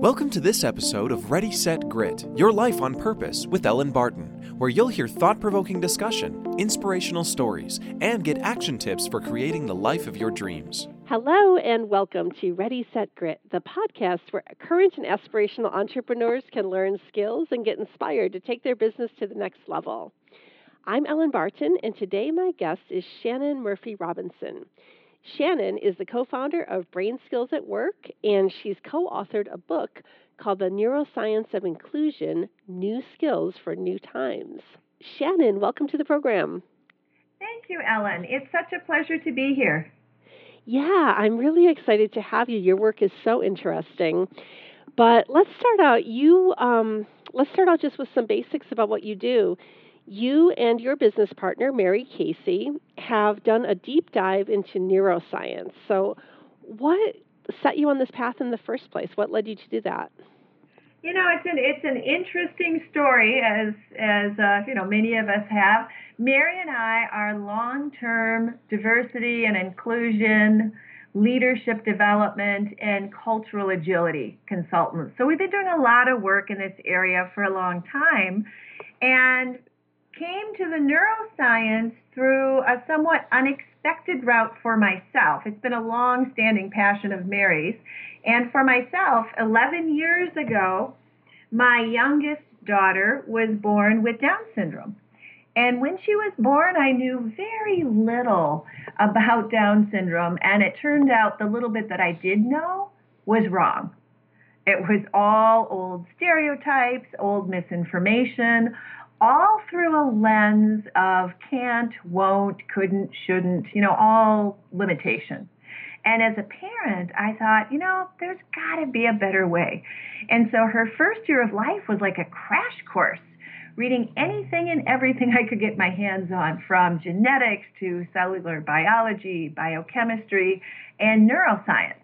Welcome to this episode of Ready, Set, Grit Your Life on Purpose with Ellen Barton, where you'll hear thought provoking discussion, inspirational stories, and get action tips for creating the life of your dreams. Hello, and welcome to Ready, Set, Grit, the podcast where current and aspirational entrepreneurs can learn skills and get inspired to take their business to the next level. I'm Ellen Barton, and today my guest is Shannon Murphy Robinson. Shannon is the co founder of Brain Skills at Work, and she's co authored a book called The Neuroscience of Inclusion New Skills for New Times. Shannon, welcome to the program. Thank you, Ellen. It's such a pleasure to be here. Yeah, I'm really excited to have you. Your work is so interesting. But let's start out. You um, let's start out just with some basics about what you do. You and your business partner, Mary Casey, have done a deep dive into neuroscience. So, what set you on this path in the first place? What led you to do that? You know, it's an it's an interesting story, as as uh, you know many of us have. Mary and I are long-term diversity and inclusion, leadership development, and cultural agility consultants. So we've been doing a lot of work in this area for a long time, and came to the neuroscience through a somewhat unexpected route for myself. It's been a long standing passion of Mary's. And for myself, 11 years ago, my youngest daughter was born with Down syndrome. And when she was born, I knew very little about Down syndrome. And it turned out the little bit that I did know was wrong. It was all old stereotypes, old misinformation, all through a lens of can't, won't, couldn't, shouldn't, you know, all limitation. And as a parent, I thought, you know, there's got to be a better way. And so her first year of life was like a crash course, reading anything and everything I could get my hands on, from genetics to cellular biology, biochemistry, and neuroscience.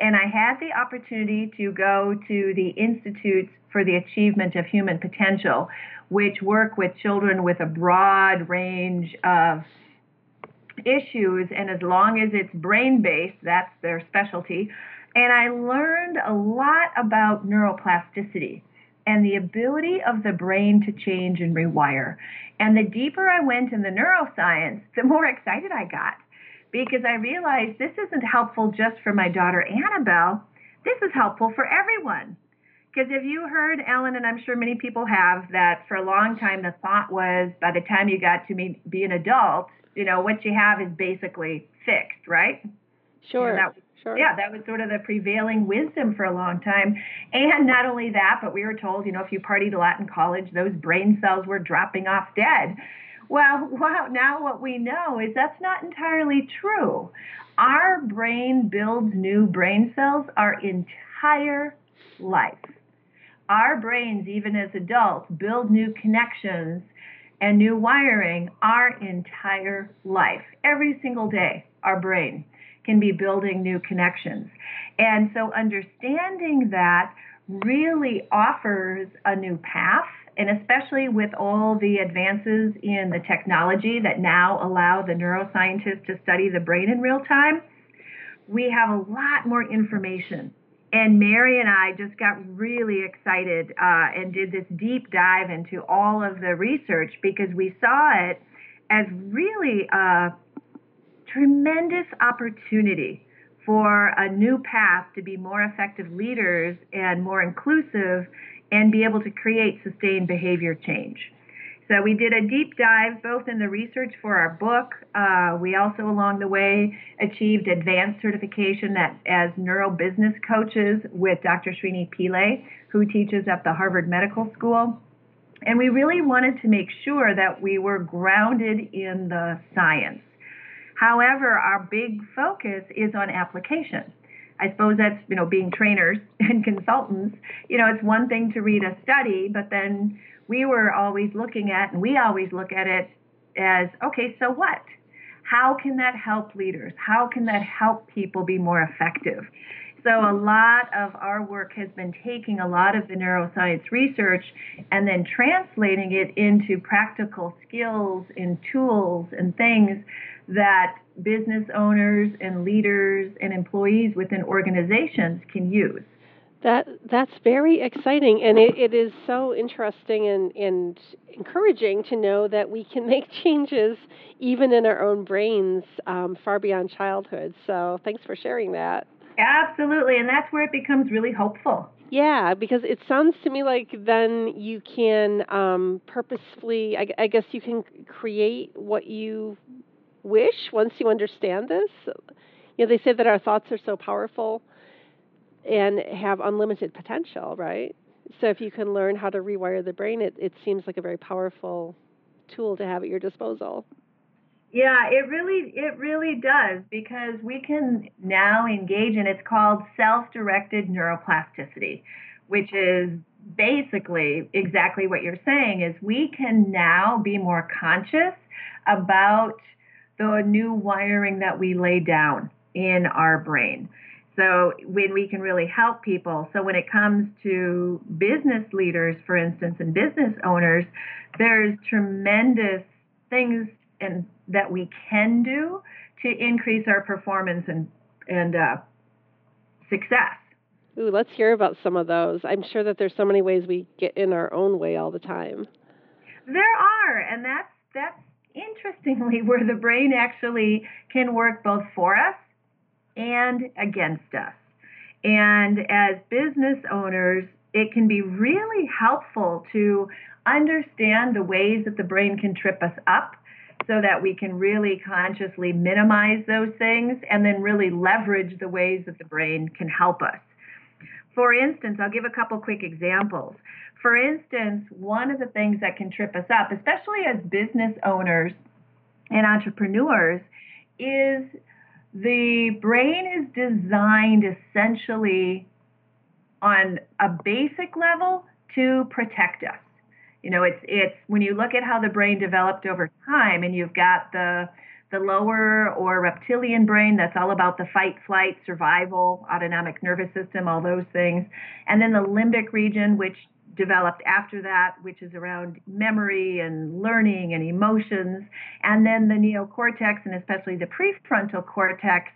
And I had the opportunity to go to the Institute for the Achievement of Human Potential, which work with children with a broad range of issues. And as long as it's brain based, that's their specialty. And I learned a lot about neuroplasticity and the ability of the brain to change and rewire. And the deeper I went in the neuroscience, the more excited I got because I realized this isn't helpful just for my daughter Annabelle. This is helpful for everyone. Because have you heard, Ellen, and I'm sure many people have, that for a long time the thought was by the time you got to be, be an adult, you know, what you have is basically fixed, right? Sure. You know, that, sure. Yeah, that was sort of the prevailing wisdom for a long time. And not only that, but we were told, you know, if you partied a lot in college, those brain cells were dropping off dead. Well, wow, now what we know is that's not entirely true. Our brain builds new brain cells our entire life our brains, even as adults, build new connections and new wiring our entire life. Every single day, our brain can be building new connections. And so understanding that really offers a new path. And especially with all the advances in the technology that now allow the neuroscientists to study the brain in real time, we have a lot more information. And Mary and I just got really excited uh, and did this deep dive into all of the research because we saw it as really a tremendous opportunity for a new path to be more effective leaders and more inclusive and be able to create sustained behavior change. So we did a deep dive both in the research for our book. Uh, we also, along the way, achieved advanced certification at, as neurobusiness coaches with Dr. Srini Pillay, who teaches at the Harvard Medical School. And we really wanted to make sure that we were grounded in the science. However, our big focus is on application. I suppose that's, you know, being trainers and consultants. You know, it's one thing to read a study, but then we were always looking at, and we always look at it as okay, so what? How can that help leaders? How can that help people be more effective? So, a lot of our work has been taking a lot of the neuroscience research and then translating it into practical skills and tools and things that business owners and leaders and employees within organizations can use. That that's very exciting, and it, it is so interesting and, and encouraging to know that we can make changes even in our own brains um, far beyond childhood. So thanks for sharing that. Absolutely, and that's where it becomes really hopeful. Yeah, because it sounds to me like then you can um, purposefully, I, I guess you can create what you wish once you understand this. You know, they say that our thoughts are so powerful and have unlimited potential, right? So if you can learn how to rewire the brain, it, it seems like a very powerful tool to have at your disposal. Yeah, it really it really does because we can now engage in it's called self-directed neuroplasticity, which is basically exactly what you're saying is we can now be more conscious about the new wiring that we lay down in our brain. So when we can really help people. So when it comes to business leaders, for instance, and business owners, there's tremendous things and that we can do to increase our performance and and uh, success. Ooh, let's hear about some of those. I'm sure that there's so many ways we get in our own way all the time. There are, and that's that's interestingly where the brain actually can work both for us and against us. And as business owners, it can be really helpful to understand the ways that the brain can trip us up so that we can really consciously minimize those things and then really leverage the ways that the brain can help us. For instance, I'll give a couple quick examples. For instance, one of the things that can trip us up, especially as business owners and entrepreneurs, is the brain is designed essentially on a basic level to protect us. You know, it's it's when you look at how the brain developed over time, and you've got the the lower or reptilian brain that's all about the fight, flight, survival, autonomic nervous system, all those things, and then the limbic region, which developed after that, which is around memory and learning and emotions, and then the neocortex and especially the prefrontal cortex,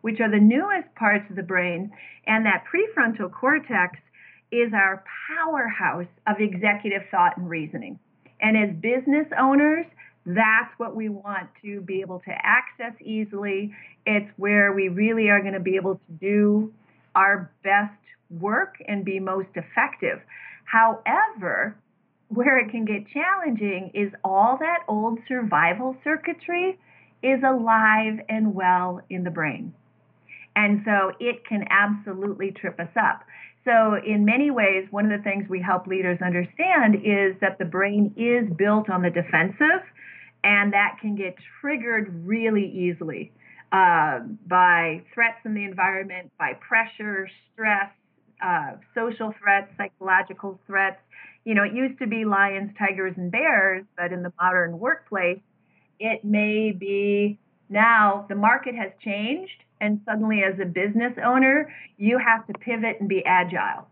which are the newest parts of the brain. And that prefrontal cortex is our powerhouse of executive thought and reasoning. And as business owners, that's what we want to be able to access easily. It's where we really are going to be able to do our best work and be most effective. However, where it can get challenging is all that old survival circuitry is alive and well in the brain. And so it can absolutely trip us up. So, in many ways, one of the things we help leaders understand is that the brain is built on the defensive, and that can get triggered really easily uh, by threats in the environment, by pressure, stress, uh, social threats, psychological threats. You know, it used to be lions, tigers, and bears, but in the modern workplace, it may be now the market has changed and suddenly as a business owner, you have to pivot and be agile.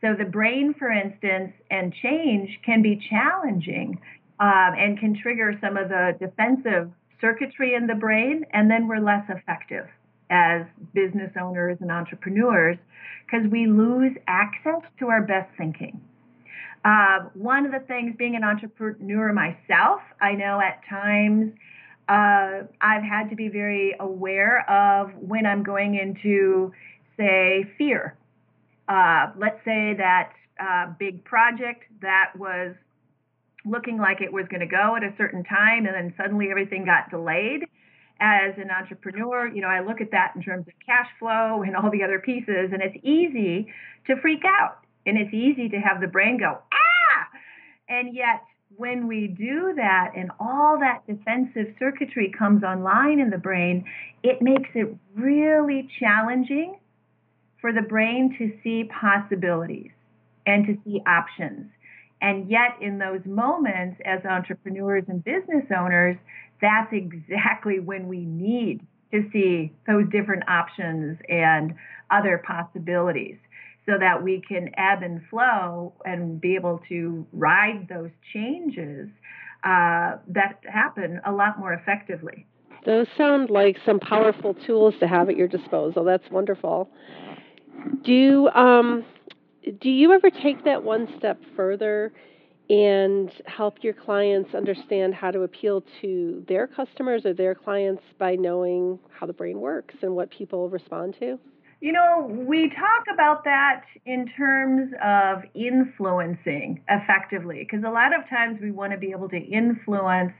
So the brain, for instance, and change can be challenging um, and can trigger some of the defensive circuitry in the brain, and then we're less effective as business owners and entrepreneurs because we lose access to our best thinking. Uh, one of the things, being an entrepreneur myself, I know at times uh, I've had to be very aware of when I'm going into, say, fear. Uh, let's say that uh, big project that was looking like it was going to go at a certain time, and then suddenly everything got delayed. As an entrepreneur, you know, I look at that in terms of cash flow and all the other pieces, and it's easy to freak out, and it's easy to have the brain go ah, and yet when we do that and all that defensive circuitry comes online in the brain, it makes it really challenging for the brain to see possibilities and to see options. And yet, in those moments, as entrepreneurs and business owners, that's exactly when we need to see those different options and other possibilities so that we can ebb and flow and be able to ride those changes uh, that happen a lot more effectively. Those sound like some powerful tools to have at your disposal. That's wonderful. Do um, do you ever take that one step further and help your clients understand how to appeal to their customers or their clients by knowing how the brain works and what people respond to? You know, we talk about that in terms of influencing effectively, because a lot of times we want to be able to influence,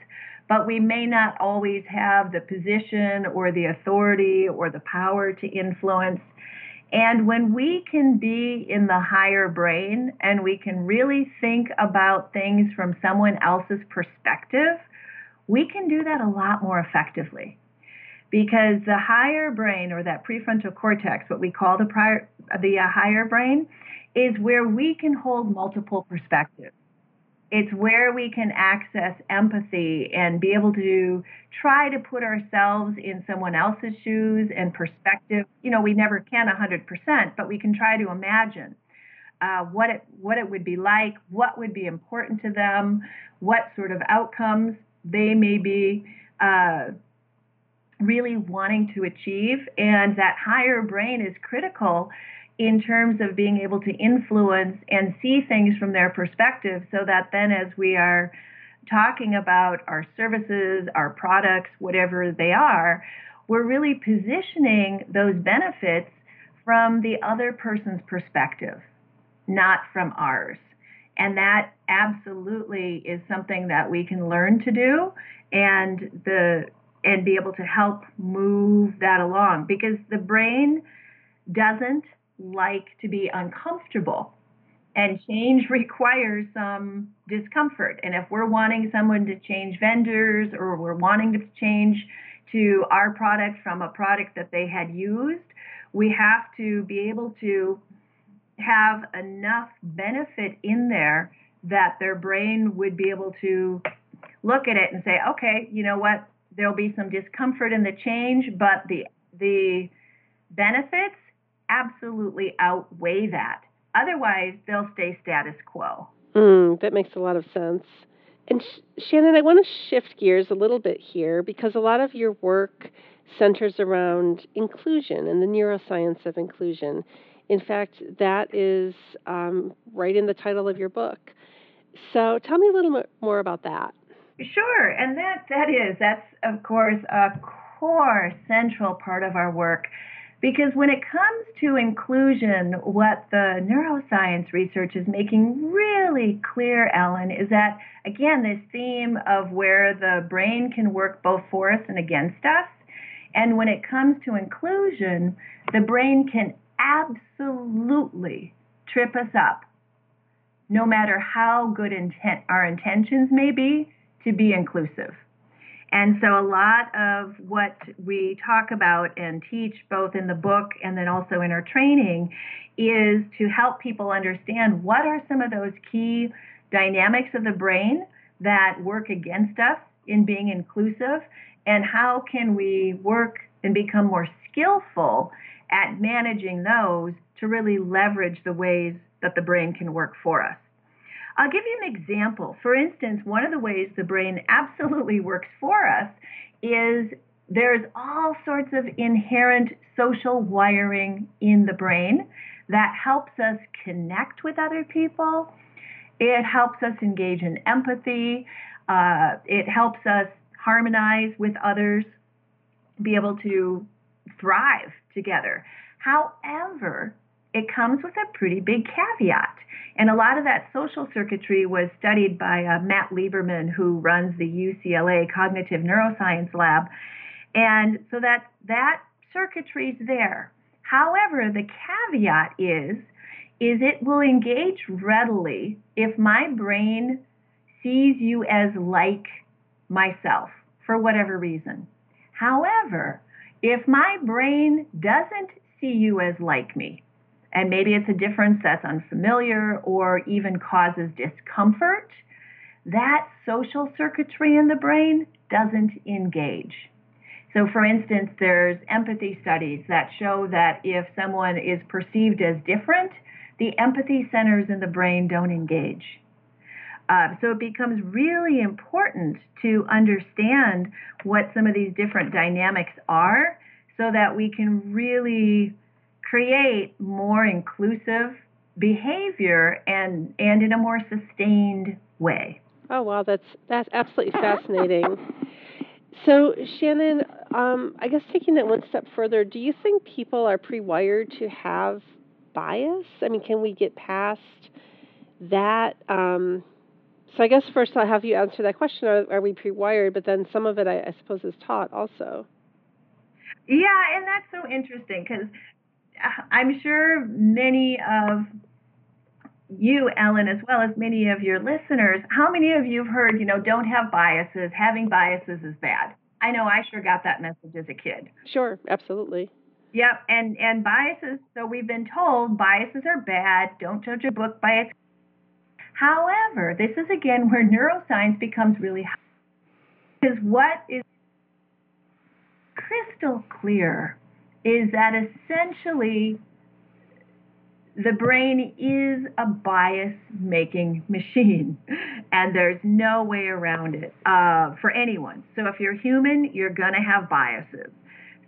but we may not always have the position or the authority or the power to influence. And when we can be in the higher brain and we can really think about things from someone else's perspective, we can do that a lot more effectively because the higher brain or that prefrontal cortex, what we call the prior, the uh, higher brain, is where we can hold multiple perspectives. It's where we can access empathy and be able to try to put ourselves in someone else's shoes and perspective. You know, we never can 100%, but we can try to imagine uh, what it what it would be like, what would be important to them, what sort of outcomes they may be uh, really wanting to achieve. And that higher brain is critical in terms of being able to influence and see things from their perspective so that then as we are talking about our services, our products, whatever they are, we're really positioning those benefits from the other person's perspective, not from ours. And that absolutely is something that we can learn to do. And the and be able to help move that along because the brain doesn't like to be uncomfortable. And change requires some discomfort. And if we're wanting someone to change vendors or we're wanting to change to our product from a product that they had used we have to be able to have enough benefit in there that their brain would be able to look at it and say okay you know what? There'll be some discomfort in the change, but the the benefits absolutely outweigh that. Otherwise, they'll stay status quo. Mm, that makes a lot of sense. And Sh- Shannon, I want to shift gears a little bit here because a lot of your work centers around inclusion and the neuroscience of inclusion. In fact, that is um, right in the title of your book. So tell me a little bit more about that. Sure, and that that is that's of course a core central part of our work because when it comes to inclusion, what the neuroscience research is making really clear, Ellen, is that again this theme of where the brain can work both for us and against us. And when it comes to inclusion, the brain can absolutely trip us up, no matter how good intent our intentions may be to be inclusive. And so, a lot of what we talk about and teach, both in the book and then also in our training, is to help people understand what are some of those key dynamics of the brain that work against us in being inclusive, and how can we work and become more skillful at managing those to really leverage the ways that the brain can work for us. I'll give you an example. For instance, one of the ways the brain absolutely works for us is there's all sorts of inherent social wiring in the brain that helps us connect with other people. It helps us engage in empathy. Uh, it helps us harmonize with others, be able to thrive together. However, it comes with a pretty big caveat. And a lot of that social circuitry was studied by uh, Matt Lieberman, who runs the UCLA Cognitive Neuroscience Lab. And so that, that circuitry is there. However, the caveat is, is it will engage readily if my brain sees you as like myself for whatever reason. However, if my brain doesn't see you as like me, and maybe it's a difference that's unfamiliar or even causes discomfort, that social circuitry in the brain doesn't engage. So, for instance, there's empathy studies that show that if someone is perceived as different, the empathy centers in the brain don't engage. Uh, so, it becomes really important to understand what some of these different dynamics are so that we can really create more inclusive behavior and and in a more sustained way. Oh wow, that's that's absolutely fascinating. So Shannon, um, I guess taking that one step further, do you think people are pre-wired to have bias? I mean, can we get past that? Um, so I guess first I'll have you answer that question: Are, are we pre-wired? But then some of it, I, I suppose, is taught also. Yeah, and that's so interesting because I'm sure many of you, Ellen, as well as many of your listeners, how many of you have heard, you know, don't have biases, having biases is bad? I know I sure got that message as a kid. Sure, absolutely. Yep, and and biases. So we've been told biases are bad. Don't judge a book by its. However, this is again where neuroscience becomes really because what is crystal clear is that essentially the brain is a bias making machine, and there's no way around it uh, for anyone. So, if you're human, you're going to have biases.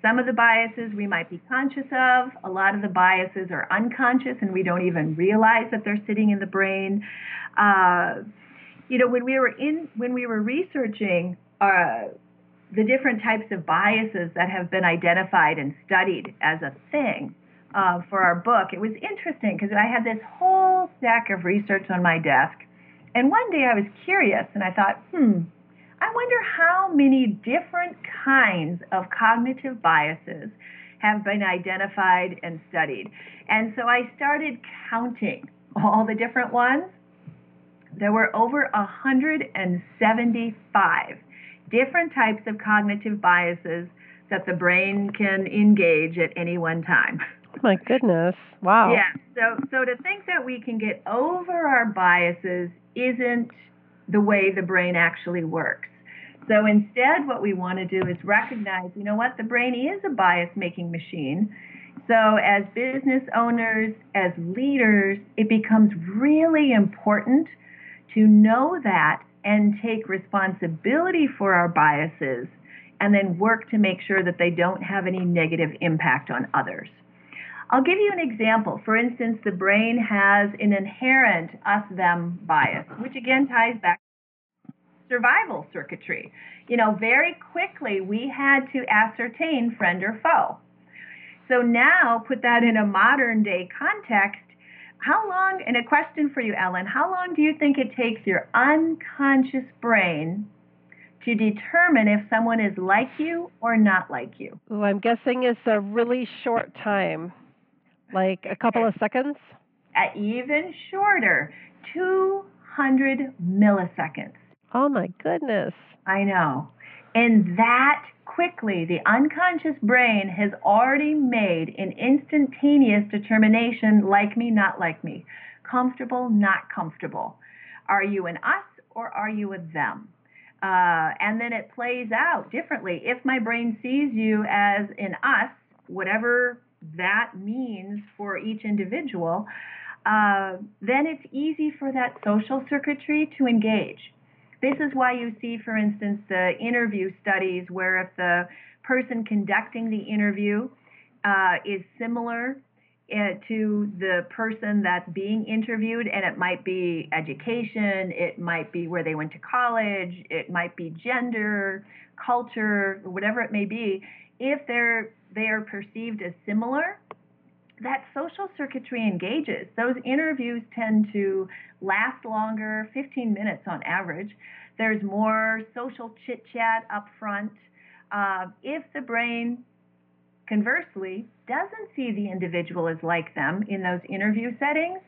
Some of the biases we might be conscious of, a lot of the biases are unconscious, and we don't even realize that they're sitting in the brain. Uh, you know, when we were in, when we were researching uh, the different types of biases that have been identified and studied as a thing, uh, for our book, it was interesting because I had this whole stack of research on my desk. And one day I was curious and I thought, hmm, I wonder how many different kinds of cognitive biases have been identified and studied. And so I started counting all the different ones. There were over 175 different types of cognitive biases that the brain can engage at any one time. Oh my goodness. Wow. Yeah. So so to think that we can get over our biases isn't the way the brain actually works. So instead what we want to do is recognize, you know what, the brain is a bias making machine. So as business owners, as leaders, it becomes really important to know that and take responsibility for our biases and then work to make sure that they don't have any negative impact on others. I'll give you an example. For instance, the brain has an inherent us them bias, which again ties back to survival circuitry. You know, very quickly we had to ascertain friend or foe. So now put that in a modern day context. How long, and a question for you, Ellen, how long do you think it takes your unconscious brain to determine if someone is like you or not like you? Well, I'm guessing it's a really short time. Like a couple of seconds? At even shorter, 200 milliseconds. Oh my goodness. I know. And that quickly, the unconscious brain has already made an instantaneous determination like me, not like me, comfortable, not comfortable. Are you an us or are you a them? Uh, and then it plays out differently. If my brain sees you as an us, whatever that means for each individual, uh, then it's easy for that social circuitry to engage. This is why you see, for instance, the interview studies where if the person conducting the interview uh, is similar uh, to the person that's being interviewed, and it might be education, it might be where they went to college, it might be gender, culture, whatever it may be. If they're they are perceived as similar, that social circuitry engages. Those interviews tend to last longer, 15 minutes on average. There's more social chit chat up front. Uh, if the brain, conversely, doesn't see the individual as like them in those interview settings,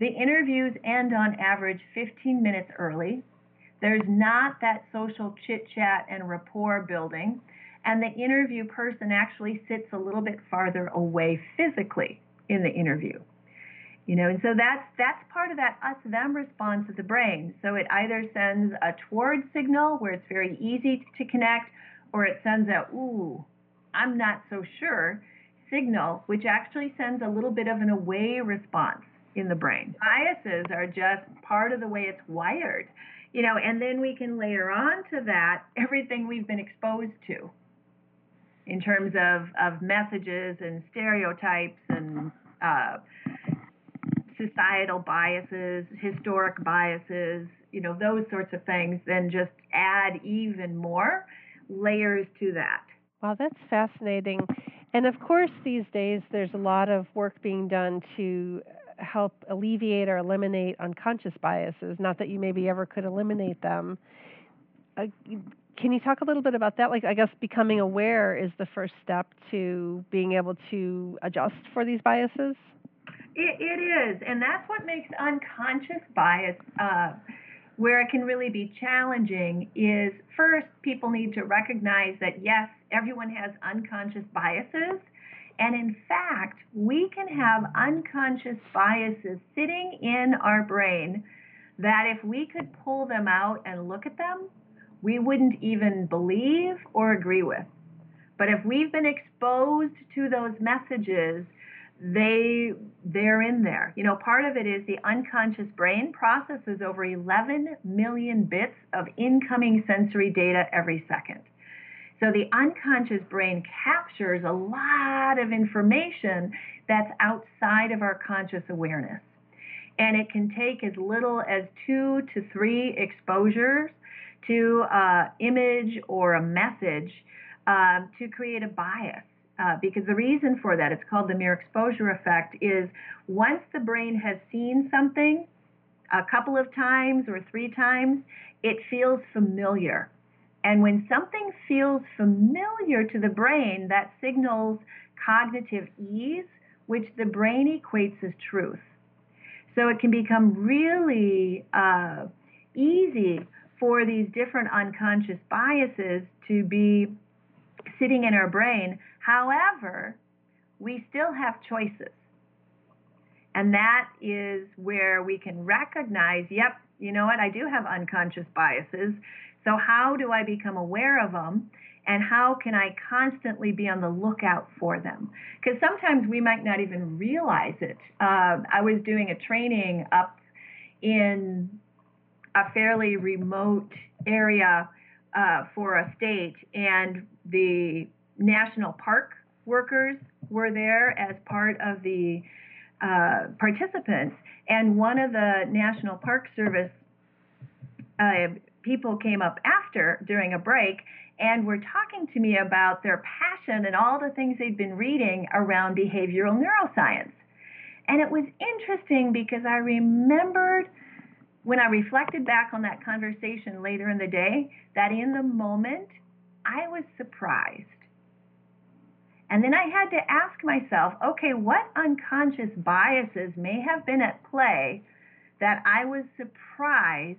the interviews end on average 15 minutes early. There's not that social chit chat and rapport building and the interview person actually sits a little bit farther away physically in the interview. You know, and so that's that's part of that us them response of the brain. So it either sends a toward signal where it's very easy to connect, or it sends a ooh, I'm not so sure signal, which actually sends a little bit of an away response in the brain. Biases are just part of the way it's wired. You know, and then we can layer on to that everything we've been exposed to in terms of, of messages and stereotypes and uh, societal biases, historic biases, you know, those sorts of things, then just add even more layers to that. Wow, that's fascinating. And of course, these days there's a lot of work being done to help alleviate or eliminate unconscious biases. Not that you maybe ever could eliminate them. Uh, can you talk a little bit about that? Like, I guess becoming aware is the first step to being able to adjust for these biases? it, it is. And that's what makes unconscious bias. Uh, where it can really be challenging is first, people need to recognize that yes, everyone has unconscious biases. And in fact, we can have unconscious biases sitting in our brain that if we could pull them out and look at them, we wouldn't even believe or agree with. But if we've been exposed to those messages, they they're in there. You know, part of it is the unconscious brain processes over 11 million bits of incoming sensory data every second. So the unconscious brain captures a lot of information that's outside of our conscious awareness. And it can take as little as two to three exposures to an image or a message um, to create a bias. Uh, because the reason for that, it's called the mere exposure effect, is once the brain has seen something a couple of times or three times, it feels familiar. And when something feels familiar to the brain, that signals cognitive ease, which the brain equates as truth. So it can become really uh, easy for these different unconscious biases to be sitting in our brain. However, we still have choices. And that is where we can recognize, yep, you know what, I do have unconscious biases. So, how do I become aware of them? And how can I constantly be on the lookout for them? Because sometimes we might not even realize it. Uh, I was doing a training up in a fairly remote area uh, for a state, and the national park workers were there as part of the uh, participants. And one of the National Park Service uh, people came up after during a break and were talking to me about their passion and all the things they'd been reading around behavioral neuroscience. And it was interesting because I remembered when I reflected back on that conversation later in the day, that in the moment, I was surprised. And then I had to ask myself, okay, what unconscious biases may have been at play that I was surprised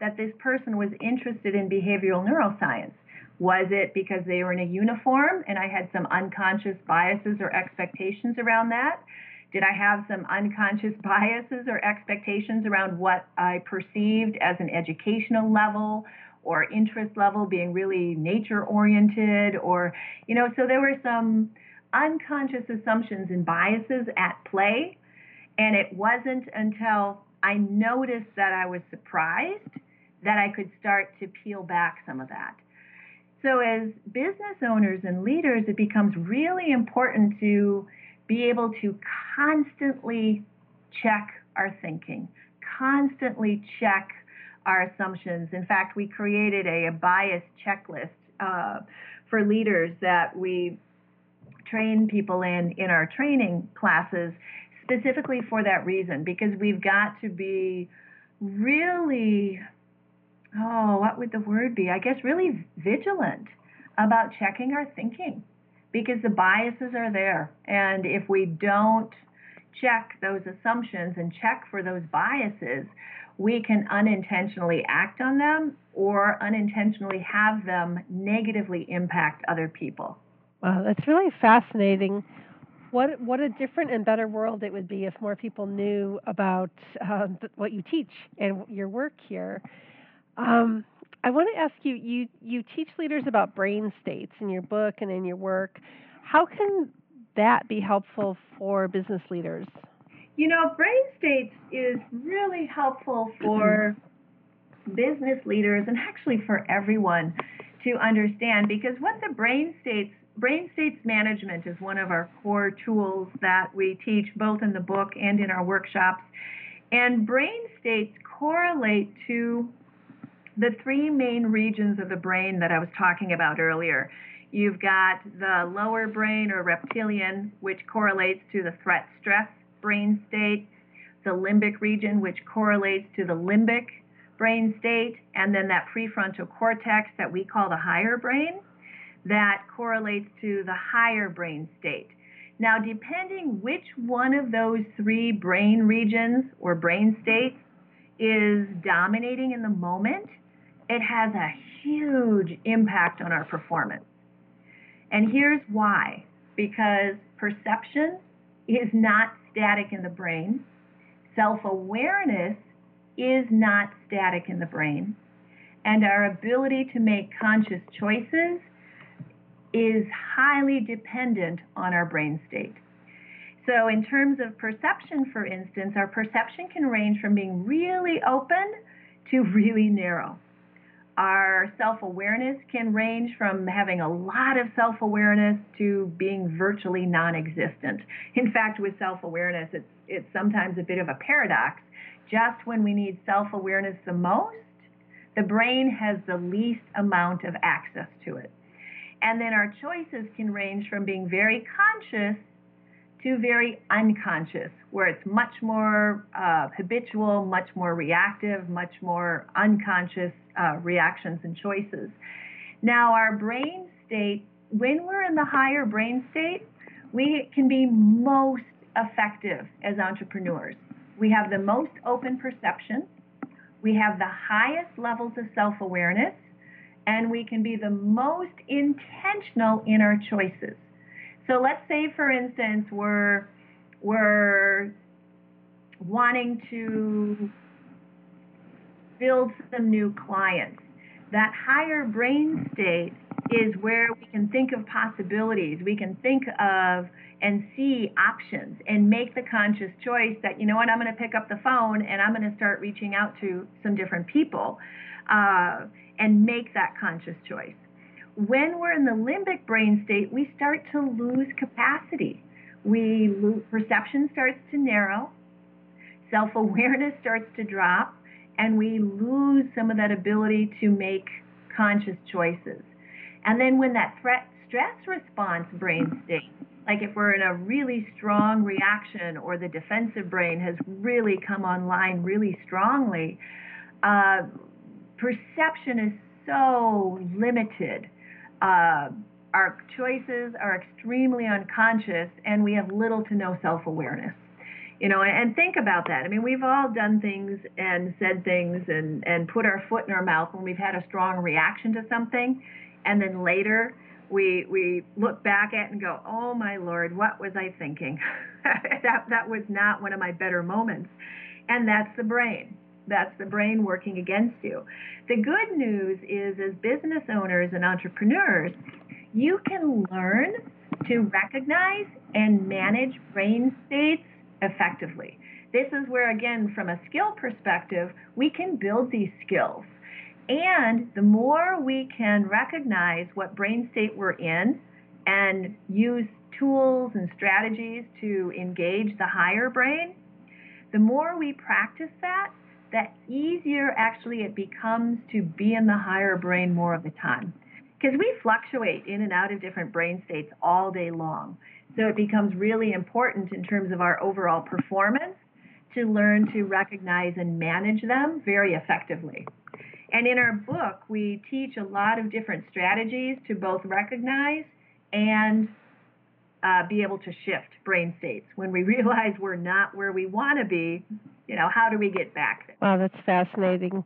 that this person was interested in behavioral neuroscience? Was it because they were in a uniform and I had some unconscious biases or expectations around that? Did I have some unconscious biases or expectations around what I perceived as an educational level or interest level being really nature oriented or, you know, so there were some unconscious assumptions and biases at play. And it wasn't until I noticed that I was surprised that I could start to peel back some of that. So, as business owners and leaders, it becomes really important to be able to constantly check our thinking, constantly check our assumptions. In fact, we created a, a bias checklist uh, for leaders that we train people in in our training classes specifically for that reason because we've got to be really oh what would the word be i guess really vigilant about checking our thinking because the biases are there. And if we don't check those assumptions and check for those biases, we can unintentionally act on them or unintentionally have them negatively impact other people. Wow, that's really fascinating. What what a different and better world it would be if more people knew about uh, what you teach and your work here. Um, I want to ask you, you you teach leaders about brain states in your book and in your work. How can that be helpful for business leaders? You know, brain states is really helpful for business leaders and actually for everyone to understand because what the brain states brain states management is one of our core tools that we teach both in the book and in our workshops. And brain states correlate to the three main regions of the brain that I was talking about earlier. You've got the lower brain or reptilian, which correlates to the threat stress brain state, the limbic region, which correlates to the limbic brain state, and then that prefrontal cortex that we call the higher brain that correlates to the higher brain state. Now, depending which one of those three brain regions or brain states is dominating in the moment, it has a huge impact on our performance. And here's why because perception is not static in the brain, self awareness is not static in the brain, and our ability to make conscious choices is highly dependent on our brain state. So, in terms of perception, for instance, our perception can range from being really open to really narrow. Our self awareness can range from having a lot of self awareness to being virtually non existent. In fact, with self awareness, it's, it's sometimes a bit of a paradox. Just when we need self awareness the most, the brain has the least amount of access to it. And then our choices can range from being very conscious to very unconscious, where it's much more uh, habitual, much more reactive, much more unconscious uh, reactions and choices. Now, our brain state, when we're in the higher brain state, we can be most effective as entrepreneurs. We have the most open perception, we have the highest levels of self awareness, and we can be the most intentional in our choices. So let's say, for instance, we're we're wanting to build some new clients. That higher brain state is where we can think of possibilities. We can think of and see options and make the conscious choice that, you know what, I'm going to pick up the phone and I'm going to start reaching out to some different people. Uh, and make that conscious choice. When we're in the limbic brain state, we start to lose capacity. We perception starts to narrow, self-awareness starts to drop, and we lose some of that ability to make conscious choices. And then when that threat stress response brain state, like if we're in a really strong reaction or the defensive brain has really come online really strongly, uh, perception is so limited. Uh, our choices are extremely unconscious, and we have little to no self awareness. You know, and think about that. I mean, we've all done things and said things and, and put our foot in our mouth when we've had a strong reaction to something, and then later we we look back at and go, "Oh my lord, what was I thinking?" that that was not one of my better moments. And that's the brain. That's the brain working against you. The good news is, as business owners and entrepreneurs, you can learn to recognize and manage brain states effectively. This is where, again, from a skill perspective, we can build these skills. And the more we can recognize what brain state we're in and use tools and strategies to engage the higher brain, the more we practice that, that easier actually it becomes to be in the higher brain more of the time. Because we fluctuate in and out of different brain states all day long. So it becomes really important in terms of our overall performance to learn to recognize and manage them very effectively. And in our book, we teach a lot of different strategies to both recognize and uh, be able to shift brain states. When we realize we're not where we want to be, you know, how do we get back there? Wow, that's fascinating.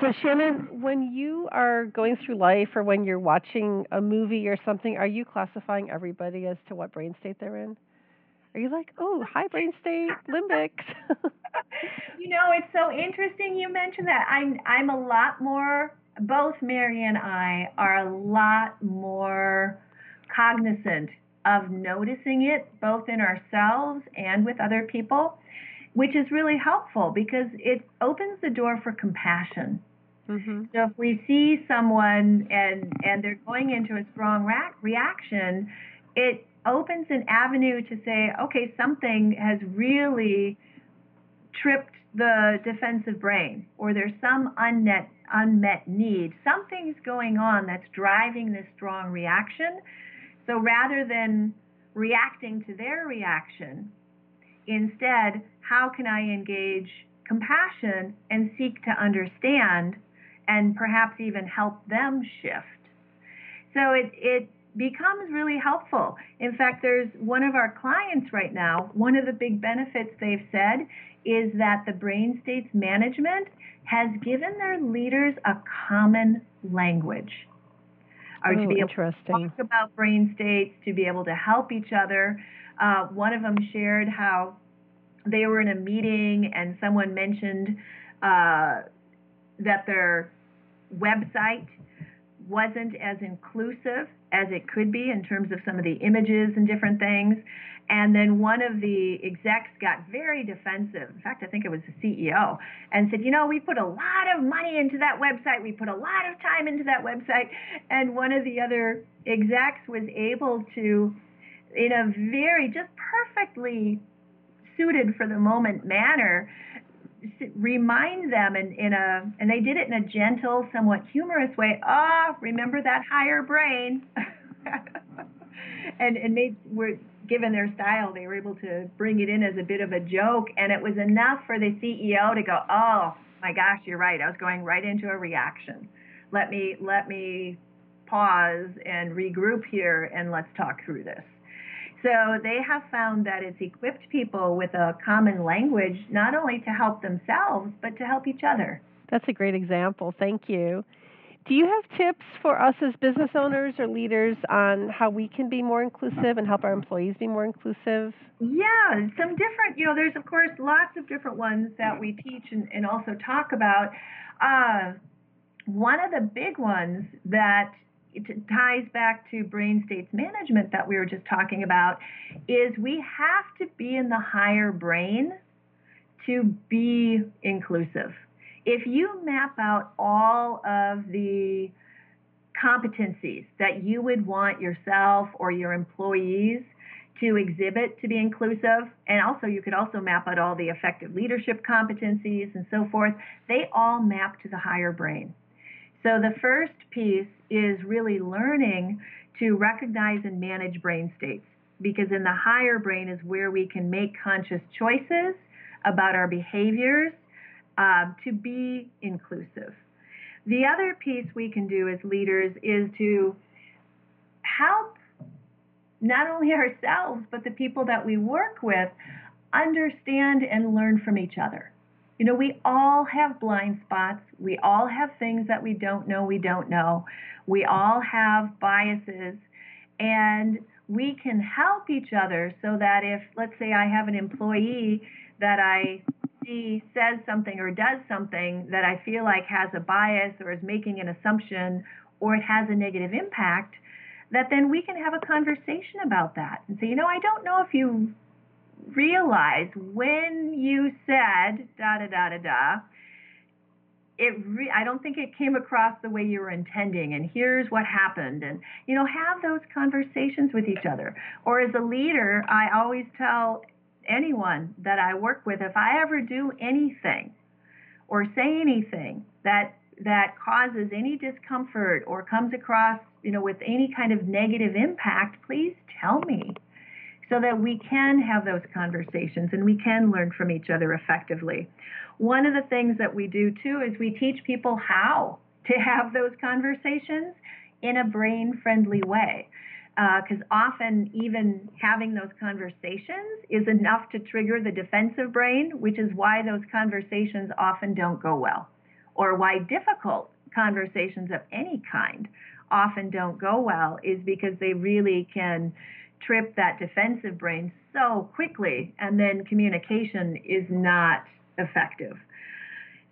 So, Shannon, when you are going through life or when you're watching a movie or something, are you classifying everybody as to what brain state they're in? Are you like, oh, high brain state, limbic? you know, it's so interesting you mentioned that. I'm I'm a lot more. Both Mary and I are a lot more cognizant of noticing it both in ourselves and with other people, which is really helpful because it opens the door for compassion. Mm-hmm. So if we see someone and and they're going into a strong ra- reaction, it opens an avenue to say, okay, something has really tripped the defensive brain, or there's some unmet unmet need. Something's going on that's driving this strong reaction. So rather than reacting to their reaction, instead, how can I engage compassion and seek to understand and perhaps even help them shift? So it, it becomes really helpful. In fact, there's one of our clients right now, one of the big benefits they've said is that the brain states management has given their leaders a common language. Or to be able to talk about brain states, to be able to help each other. Uh, one of them shared how they were in a meeting and someone mentioned uh, that their website wasn't as inclusive as it could be in terms of some of the images and different things. And then one of the execs got very defensive. In fact, I think it was the CEO, and said, You know, we put a lot of money into that website. We put a lot of time into that website. And one of the other execs was able to, in a very just perfectly suited for the moment manner, remind them in, in a, and they did it in a gentle, somewhat humorous way. Ah, oh, remember that higher brain. and and they were given their style, they were able to bring it in as a bit of a joke, and it was enough for the CEO to go, "Oh my gosh, you're right. I was going right into a reaction. Let me let me pause and regroup here, and let's talk through this." So they have found that it's equipped people with a common language not only to help themselves but to help each other. That's a great example. Thank you. Do you have tips for us as business owners or leaders on how we can be more inclusive and help our employees be more inclusive? Yeah, some different, you know, there's of course lots of different ones that we teach and, and also talk about. Uh, one of the big ones that ties back to brain states management that we were just talking about is we have to be in the higher brain to be inclusive if you map out all of the competencies that you would want yourself or your employees to exhibit to be inclusive, and also you could also map out all the effective leadership competencies and so forth, they all map to the higher brain. So the first piece is really learning to recognize and manage brain states because in the higher brain is where we can make conscious choices about our behaviors um, to be inclusive. The other piece we can do as leaders is to help not only ourselves, but the people that we work with understand and learn from each other. You know, we all have blind spots. We all have things that we don't know we don't know. We all have biases. And we can help each other so that if, let's say, I have an employee that I see says something or does something that I feel like has a bias or is making an assumption or it has a negative impact, that then we can have a conversation about that and say, you know, I don't know if you realize when you said da da da da da, it re- I don't think it came across the way you were intending and here's what happened and you know have those conversations with each other. Or as a leader I always tell anyone that I work with, if I ever do anything or say anything that that causes any discomfort or comes across, you know, with any kind of negative impact, please tell me so that we can have those conversations and we can learn from each other effectively. One of the things that we do too is we teach people how to have those conversations in a brain friendly way because uh, often even having those conversations is enough to trigger the defensive brain, which is why those conversations often don't go well, or why difficult conversations of any kind often don't go well, is because they really can trip that defensive brain so quickly, and then communication is not effective.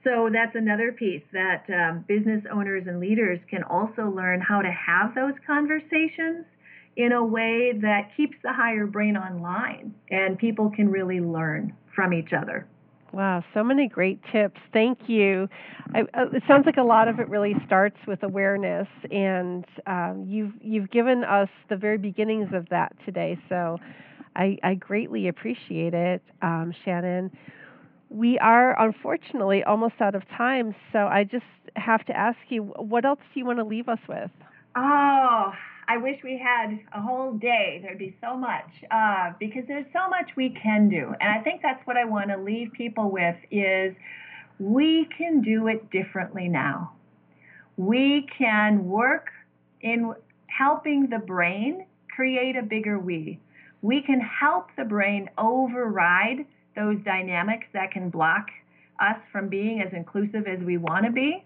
So that's another piece that um, business owners and leaders can also learn how to have those conversations in a way that keeps the higher brain online and people can really learn from each other. Wow, so many great tips. Thank you. I, uh, it sounds like a lot of it really starts with awareness, and um, you've you've given us the very beginnings of that today. So, I, I greatly appreciate it, um, Shannon. We are unfortunately almost out of time, so I just have to ask you, what else do you want to leave us with? Oh, I wish we had a whole day. There'd be so much uh, because there's so much we can do, and I think that's what I want to leave people with is we can do it differently now. We can work in helping the brain create a bigger we. We can help the brain override those dynamics that can block us from being as inclusive as we want to be.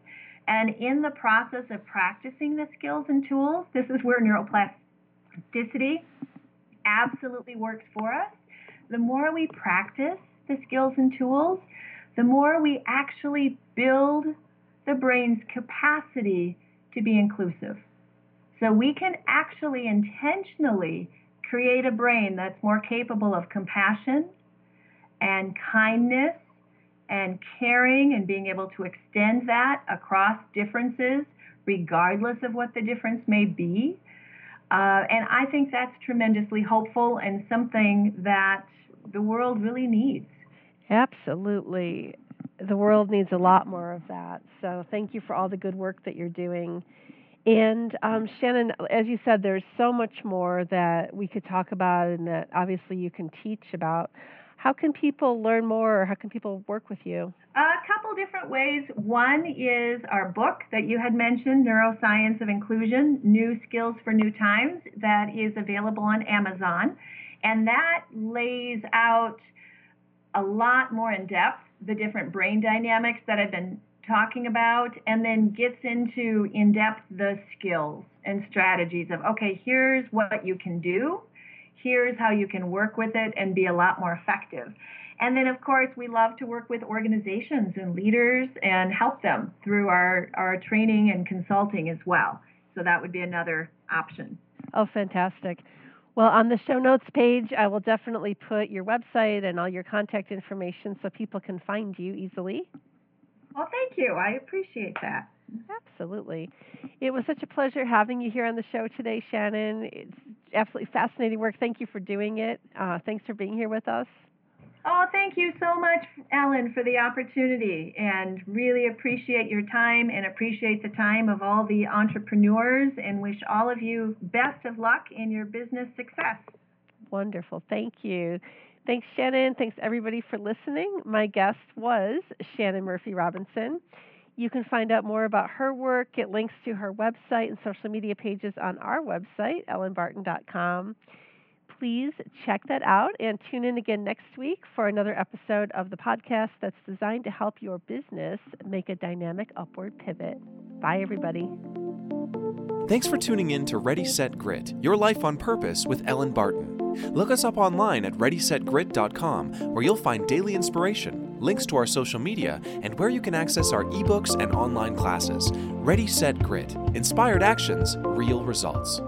And in the process of practicing the skills and tools, this is where neuroplasticity absolutely works for us. The more we practice the skills and tools, the more we actually build the brain's capacity to be inclusive. So we can actually intentionally create a brain that's more capable of compassion and kindness and caring and being able to extend that across differences, regardless of what the difference may be. Uh, and I think that's tremendously hopeful and something that the world really needs. Absolutely. The world needs a lot more of that. So thank you for all the good work that you're doing. And um, Shannon, as you said, there's so much more that we could talk about and that obviously you can teach about. How can people learn more or how can people work with you? A couple different ways. One is our book that you had mentioned, Neuroscience of Inclusion New Skills for New Times, that is available on Amazon. And that lays out a lot more in depth the different brain dynamics that I've been talking about, and then gets into in depth the skills and strategies of okay, here's what you can do here's how you can work with it and be a lot more effective. And then, of course, we love to work with organizations and leaders and help them through our, our training and consulting as well. So that would be another option. Oh, fantastic. Well, on the show notes page, I will definitely put your website and all your contact information so people can find you easily. Well, thank you. I appreciate that. Absolutely. It was such a pleasure having you here on the show today, Shannon. It's absolutely fascinating work. Thank you for doing it. Uh, thanks for being here with us. Oh, thank you so much, Ellen, for the opportunity and really appreciate your time and appreciate the time of all the entrepreneurs and wish all of you best of luck in your business success. Wonderful. Thank you. Thanks, Shannon. Thanks, everybody, for listening. My guest was Shannon Murphy Robinson. You can find out more about her work, get links to her website and social media pages on our website, ellenbarton.com. Please check that out and tune in again next week for another episode of the podcast that's designed to help your business make a dynamic upward pivot. Bye, everybody. Thanks for tuning in to Ready Set Grit Your Life on Purpose with Ellen Barton. Look us up online at ReadySetGrit.com, where you'll find daily inspiration, links to our social media, and where you can access our ebooks and online classes. Ready Set Grit Inspired Actions, Real Results.